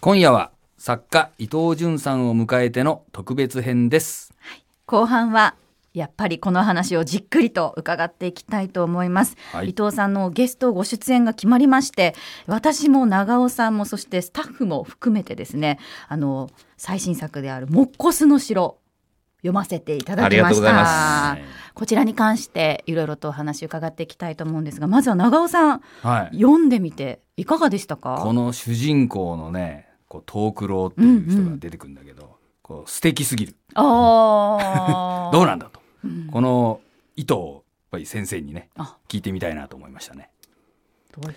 今夜は作家伊藤潤さんを迎えての特別編です。後半はやっぱりこの話をじっくりと伺っていきたいと思います、はい。伊藤さんのゲストご出演が決まりまして私も長尾さんもそしてスタッフも含めてですねあの最新作である「モッコスの城」読ませていただきました。こちらに関していろいろとお話伺っていきたいと思うんですがまずは長尾さんはい。読んでみていかがでしたか？この主人公のねこうトークローっていう人が出てくるんだけど、こう素敵すぎる。あー。どうなんだと、うんこの意図をやっぱり先生にねあ。聞いてみたいなと思いましたね。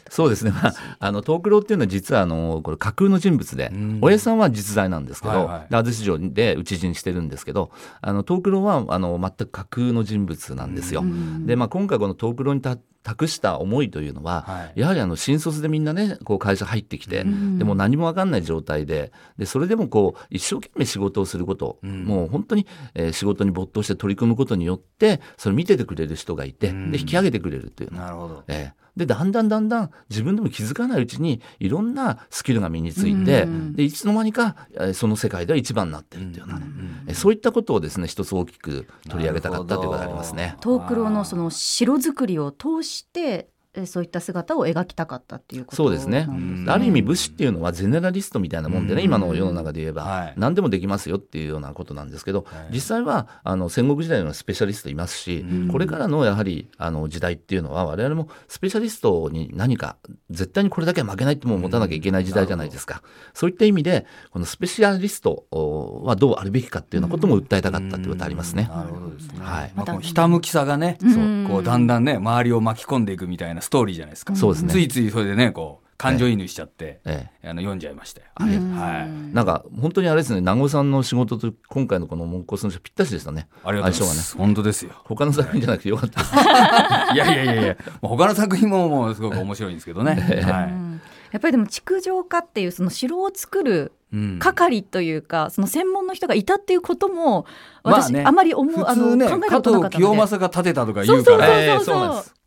そうですね、まあ、あの東九郎っていうのは実はあのこれ架空の人物で、うん。おやさんは実在なんですけど、はいはい。で安土城で討ち死にしてるんですけどあの東九郎はあの全く架空の人物なんですよ。うん。で、まあ、今回この東九郎にた託した思いというのは、はい。やはりあの新卒でみんなねこう会社入ってきて、うん。でも何も分かんない状態ででそれでもこう一生懸命仕事をすること、うん。もう本当に、えー仕事に没頭して取り組むことによってそれ見ててくれる人がいて、うん。で引き上げてくれるっていうの。なるほど。ええでだんだんだんだん自分でも気づかないうちにいろんなスキルが身について、うん。でいつの間にかえーその世界では一番になってるっていうようなね、うん。えそういったことをですね一つ大きく取り上げたかったということがありますね。トークロのその城作りを通してそういった姿を描きたかったっていうことそうですね。うん。ある意味武士っていうのはゼネラリストみたいなもんでね、うん。今の世の中で言えば、はい。何でもできますよっていうようなことなんですけど、はい。実際はあの戦国時代のスペシャリストいますし、うん。これからのやはりあの時代っていうのは我々もスペシャリストに何か絶対にこれだけは負けないってもん持たなきゃいけない時代じゃないですか、そういった意味でこのスペシャリストおはどうあるべきかっていうようなことも訴えたかったっていうことがありますね。なるほどですね、はい。まあ、このひたむきさがね、うん。こうだんだんね周りを巻き込んでいくみたいなストーリーじゃないですか、そうですね。ついついそれでねこう感情移入しちゃって、ええ。あの読んじゃいましたよ、うん。はい。なんか本当にあれですね長尾さんの仕事と今回のこの「モンコスの人」ぴったしでしたね。ありがとうございま相性がね。す、本当ですよ。他の作品じゃなくてよかったです。いやいやいやいやもう他の作品ももうすごく面白いんですけどね、はうん。やっぱりでも築城家っていうその城を作るいうん。係というか、その専門の人がいたっていうこともまあ私、ねあまり思う、普あの考えた加ことなかったので。藤清正が建てたとか言うから。そうそうそうええそうそうなんです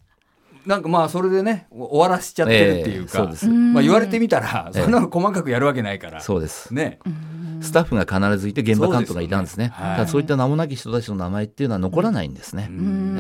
なんかまあそれでね終わらしちゃってるっていうか、まあ、言われてみたらええ。そんなの細かくやるわけないから、そうです。ね。うん。スタッフが必ずいて現場監督がいたんですね。そうですよね。はい。ただそういった名もなき人たちの名前っていうのは残らないんですね、ん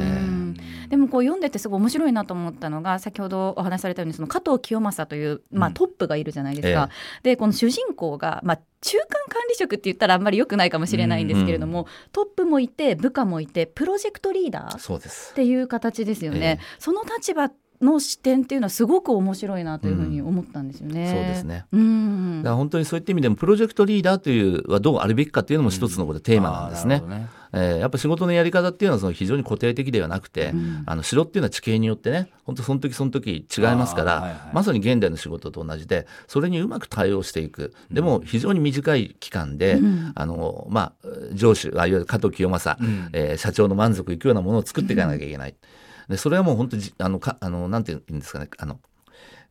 でもこう読んでてすごい面白いなと思ったのが先ほどお話しされたようにその加藤清正という、まあ、うんトップがいるじゃないですか。でこの主人公が、まあ、中間管理職って言ったらあんまり良くないかもしれないんですけれども、トップもいて部下もいてプロジェクトリーダーっていう形ですよね。ええ。その立場の視点っていうのはすごく面白いなというふうに思ったんですよね。そうですね。うん。だから本当にそういった意味でもプロジェクトリーダーというはどうあるべきかっていうのも一つのこれテーマなんですね。あー。えーやっぱ仕事のやり方っていうのはその非常に固定的ではなくて、うん。あの城っていうのは地形によってね本当その時その時違いますから、はいはいまさに現代の仕事と同じでそれにうまく対応していく。でも非常に短い期間で、うん。あのまあ上司あいわゆる加藤清正、うん。えー社長の満足いくようなものを作っていかなきゃいけない。でそれはもう本当じあのかあのなんていうんですかねあの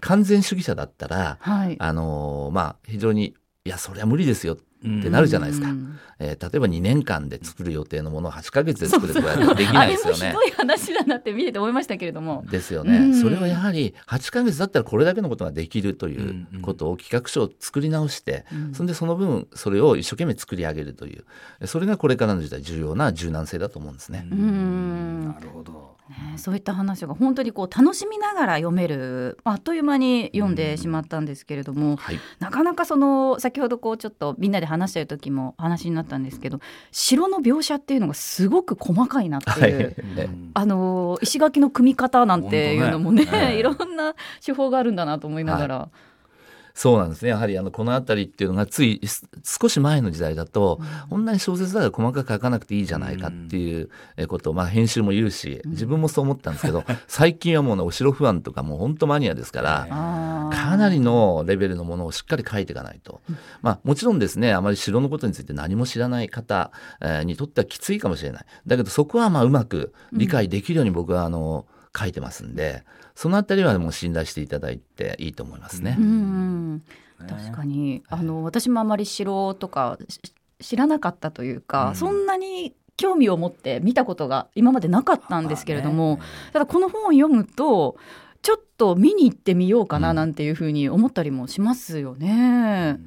完全主義者だったら、はい。あのまあ非常にいやそれは無理ですようんってなるじゃないですか、うんえー例えば2年間で作る予定のものを8ヶ月で作るとかできないですよね。あれも。ひどい話だなって見てて思いましたけれども。ですよね、うん。それはやはり8ヶ月だったらこれだけのことができるということを企画書を作り直して、うん。それでその分それを一生懸命作り上げるというそれがこれからの時代重要な柔軟性だと思うんですね。うん。なるほどね。そういった話が本当にこう楽しみながら読めるあっという間に読んでしまったんですけれども、はい、なかなかその先ほどこうちょっとみんなで話してる時も話になったんですけど城の描写っていうのがすごく細かいなっていう。はい。ね。あの石垣の組み方なんていうのもねねええ いろんな手法があるんだなと思いながら、そうなんですねやはりあのこの辺りっていうのがついす少し前の時代だと、こんなに小説だから細かく書かなくていいじゃないかっていうえことを、まあ、編集も言うし自分もそう思ったんですけど、最近はもうねお城不安とかもう本当マニアですから。かなりのレベルのものをしっかり書いていかないと。まあもちろんですね、あまり城のことについて何も知らない方、えーにとってはきついかもしれない。だけどそこはまあうまく理解できるように僕はあの、書いてますんで、そのあたりはもう信頼していただいていいと思いますね。うんうん確かに。あの私もあまり城とかし知らなかったというか、うん。そんなに興味を持って見たことが今までなかったんですけれども、まあねただこの本を読むとちょっと見に行ってみようかなうん。なんていうふうに思ったりもしますよね。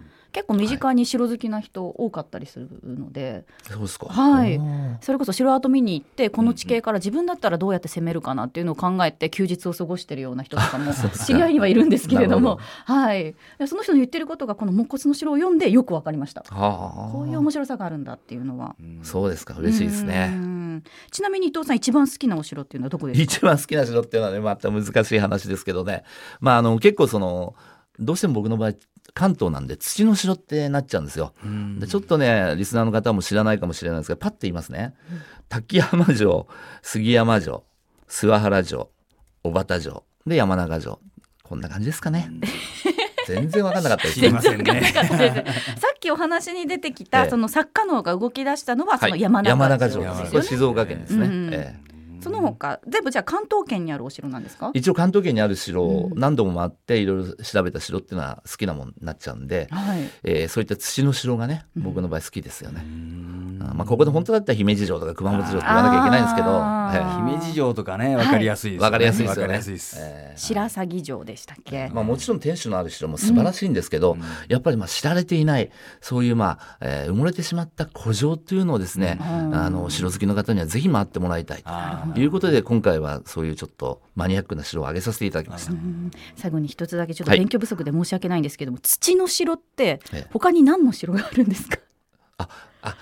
構身近に城好きな人多かったりするので、そうですか。はいそれこそ城跡見に行ってこの地形から自分だったらどうやって攻めるかなっていうのを考えて休日を過ごしてるような人とかも 知り合いにはいるんですけれどもはい、でその人の言ってることがこの木骨の城を読んでよく分かりました。はあ。こういう面白さがあるんだっていうのは。そうですか。嬉しいですうね。んちなみに伊藤さん一番好きなお城っていうのはどこですか？一番好きな城っていうのはね、また難しい話ですけどね。まあ、あの、結構その、どうしても僕の場合、関東なんで土の城ってなっちゃうんですよ。うんでちょっとね、リスナーの方も知らないかもしれないですが、パッて言いますね。滝山城、杉山城、諏訪原城、小畑城、で山中城。こんな感じですかね。全然わかんなかったです知りませんね。さっきお話に出てき えたえその作家能が動き出したのはそのはい山中山中城ですよねこれ静岡県ですね。うんええその他全部じゃあ関東圏にあるお城なんですか？一応関東圏にある城をうん何度も回っていろいろ調べた城っていうのは好きなもんになっちゃうんで、はい。えーそういった土の城がねうん僕の場合好きですよね。うんあまあ、ここで本当だったら姫路城とか熊本城って言わなきゃいけないんですけど、あーえ姫路城とかね、わかりやすいですよね。わかりやすいですよねやすいです。えー白鷺城でしたっけ？まあ、もちろん天守のある城も素晴らしいんですけど、うんやっぱりまあ知られていないそういうまあ、えー埋もれてしまった古城っていうのをですね、うんあの城好きの方にはぜひ回ってもらいたいあということで今回はそういうちょっとマニアックな城を挙げさせていただきました。うん最後に一つだけちょっとはい勉強不足で申し訳ないんですけども、土の城ってええ他に何の城があるんですか？あ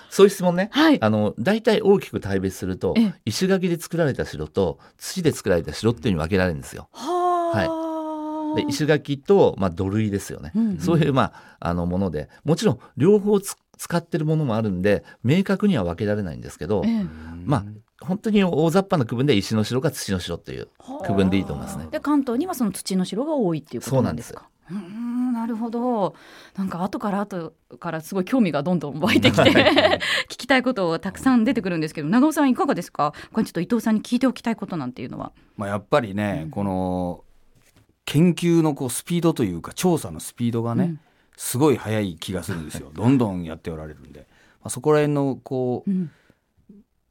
そういう質問ね。はい。あの大体大きく大別するとええ石垣で作られた城と土で作られた城っていうに分けられるんですよ。はで石垣と、まあ、土塁ですよね、うんうんそういう、まあ、あのものでもちろん両方つ使ってるものもあるんで明確には分けられないんですけど、ええまあ本当に大雑把な区分で石の城か土の城っていう区分でいいと思いますね。で関東にはその土の城が多いっていうことなんですか？うーんなるほど。なんか後から後からすごい興味がどんどん湧いてきて 聞きたいことをたくさん出てくるんですけど長尾さんいかがですか？これちょっと伊藤さんに聞いておきたいことなんていうのは。まあ、やっぱりね、うん。この研究のこうスピードというか調査のスピードがね、うん。すごい速い気がするんですよ。どんどんやっておられるんで、まあ、そこら辺のこううん。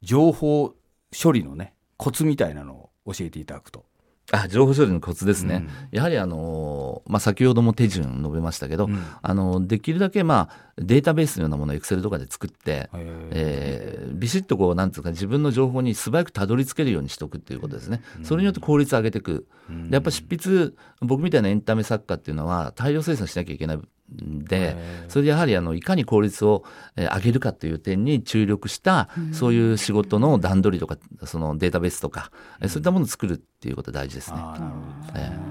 情報処理のねコツみたいなのを教えていただくと。あ情報処理のコツですね。うんやはりあのーまあ、先ほども手順述べましたけど、うんあのできるだけ、まあ、データベースのようなものを Excel とかで作って、えービシッとこうなんていうか自分の情報に素早くたどり着けるようにしておくっていうことですね。それによって効率を上げていく。うんでやっぱ執筆僕みたいなエンタメ作家っていうのは大量生産しなきゃいけないんでそれでやはりあのいかに効率をえー上げるかという点に注力したそういう仕事の段取りとかそのデータベースとかえーそういったものを作るっていうことが大事ですね。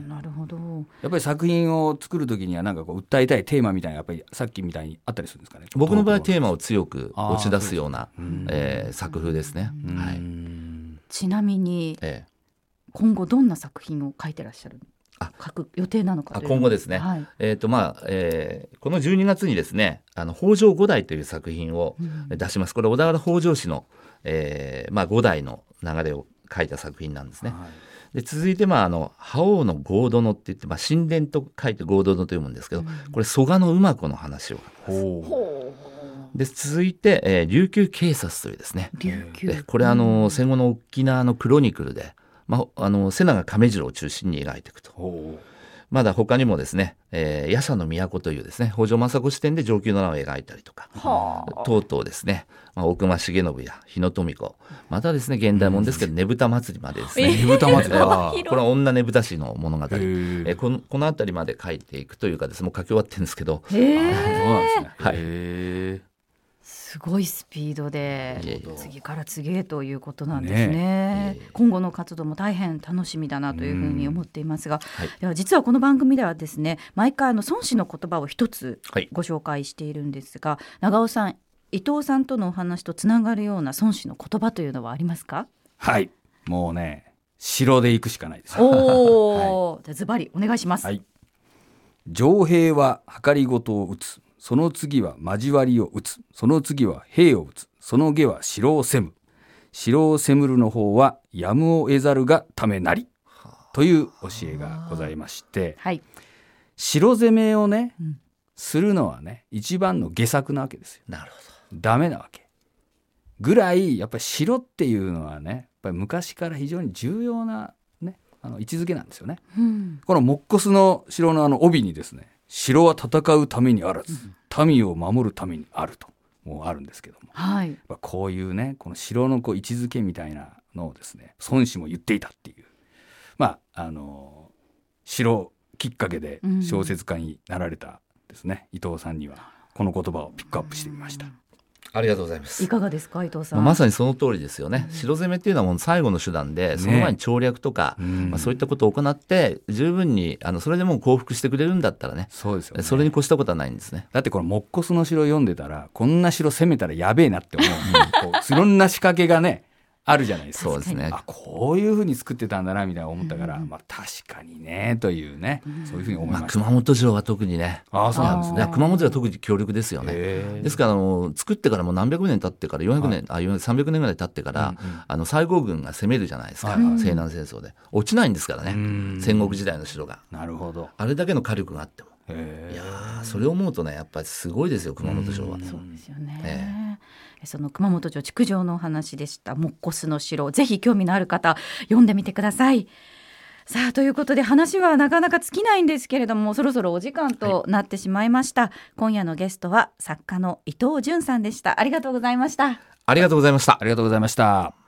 なるほど。やっぱり作品を作るときにはなんかこう訴えたいテーマみたいなやっぱりさっきみたいにあったりするんですかね？僕の場合テーママを強く打ち出すようなうんえー作風ですね。はい。ちなみにえ今後どんな作品を書いてらっしゃるあ書く予定なのかあという。の今後ですね。はい。ーえーとまあえーこの12月にですね「あの北条五代」という作品をうん。出します。これ小田原北条氏の、えーまあ、五代の流れを書いた作品なんですね。で続いて、まあ、あの覇王の合殿って言って、まあ、神殿と書いて合殿と読むんですけど、これ蘇我の馬子の話をほう。ほで続いて、えー琉球警察というですね。う琉球。でこれあの戦後の沖縄のクロニクルで、まあ、あの瀬長亀次郎を中心に描いていくと。ほまだ他にもですね「えー、夜叉の都」というですね北条政子視点で上級の名を描いたりとかはあ。とうとうですね、まあ、大隈重信や日野富子またですね現代もんですけどねぶた祭りまでですね、ねぶた祭り。これは女ねぶた師の物語、えーこのこの辺りまで書いていくというかですねもう書き終わってるんですけど。そうなんですねはい。へすごいスピードで次から次へということなんですね。ねえ。え今後の活動も大変楽しみだなというふうに思っていますが、はい。では実はこの番組ではですね毎回あの孫子の言葉を一つはい。ご紹介しているんですが長尾さん伊藤さんとのお話とつながるような孫子の言葉というのはありますか？はい。もうね城で行くしかないです。おお、じゃあズバリお願いします、はい。城兵は計りごとを打つその次は交わりを打つ。その次は兵を打つ。その下は城を攻む。城を攻むるの方はやむを得ざるがためなり。という教えがございましてはい。城攻めをね、うん。するのはね一番の下策なわけですよ。なるほダメなわけ。ぐらいやっぱり城っていうのはねやっぱり昔から非常に重要なねあの位置づけなんですよね。うん。このモッコスの城のあの帯にですね城は戦うためにあらず民を守るためにあるともうあるんですけども、はい、こういうねこの城のこう位置づけみたいなのをですね孫子も言っていたっていう。まああの城きっかけで小説家になられたですね、うん、伊藤さんにはこの言葉をピックアップしてみました。ありがとうございます。いかがですか、伊藤さん？まさにその通りですよね。城攻めっていうのはもう最後の手段で、その前に調略とか、ね、まあ、そういったことを行って、十分に、あの、それでもう降伏してくれるんだったらね。そうですよ、ね、それに越したことはないんですね。だってこの木骨の城読んでたら、こんな城攻めたらやべえなって思う。う こういろんな仕掛けがね、あるじゃないですか。そうですね。あ、こういうふうに作ってたんだな、みたいな思ったから、うん、まあ確かにね、というね、そういうふうに思いました。まあ、熊本城は特にね。あそうなんですね。熊本城は特に強力ですよね。ですから、あの、作ってからもう何百年経ってから、400年、はい、あ、300年ぐらい経ってから、うんうん、あの、西郷軍が攻めるじゃないですか。西南戦争で。落ちないんですからね。戦国時代の城が。なるほど。あれだけの火力があっても。いやそれを思うとねやっぱりすごいですよ熊本城は。そうですよね、その熊本城築城のお話でした。モッコスの城。ぜひ興味のある方読んでみてください。さあということで話はなかなか尽きないんですけれどもそろそろお時間となってしまいました、はい、今夜のゲストは作家の伊藤潤さんでした。ありがとうございました。ありがとうございました。ありがとうございました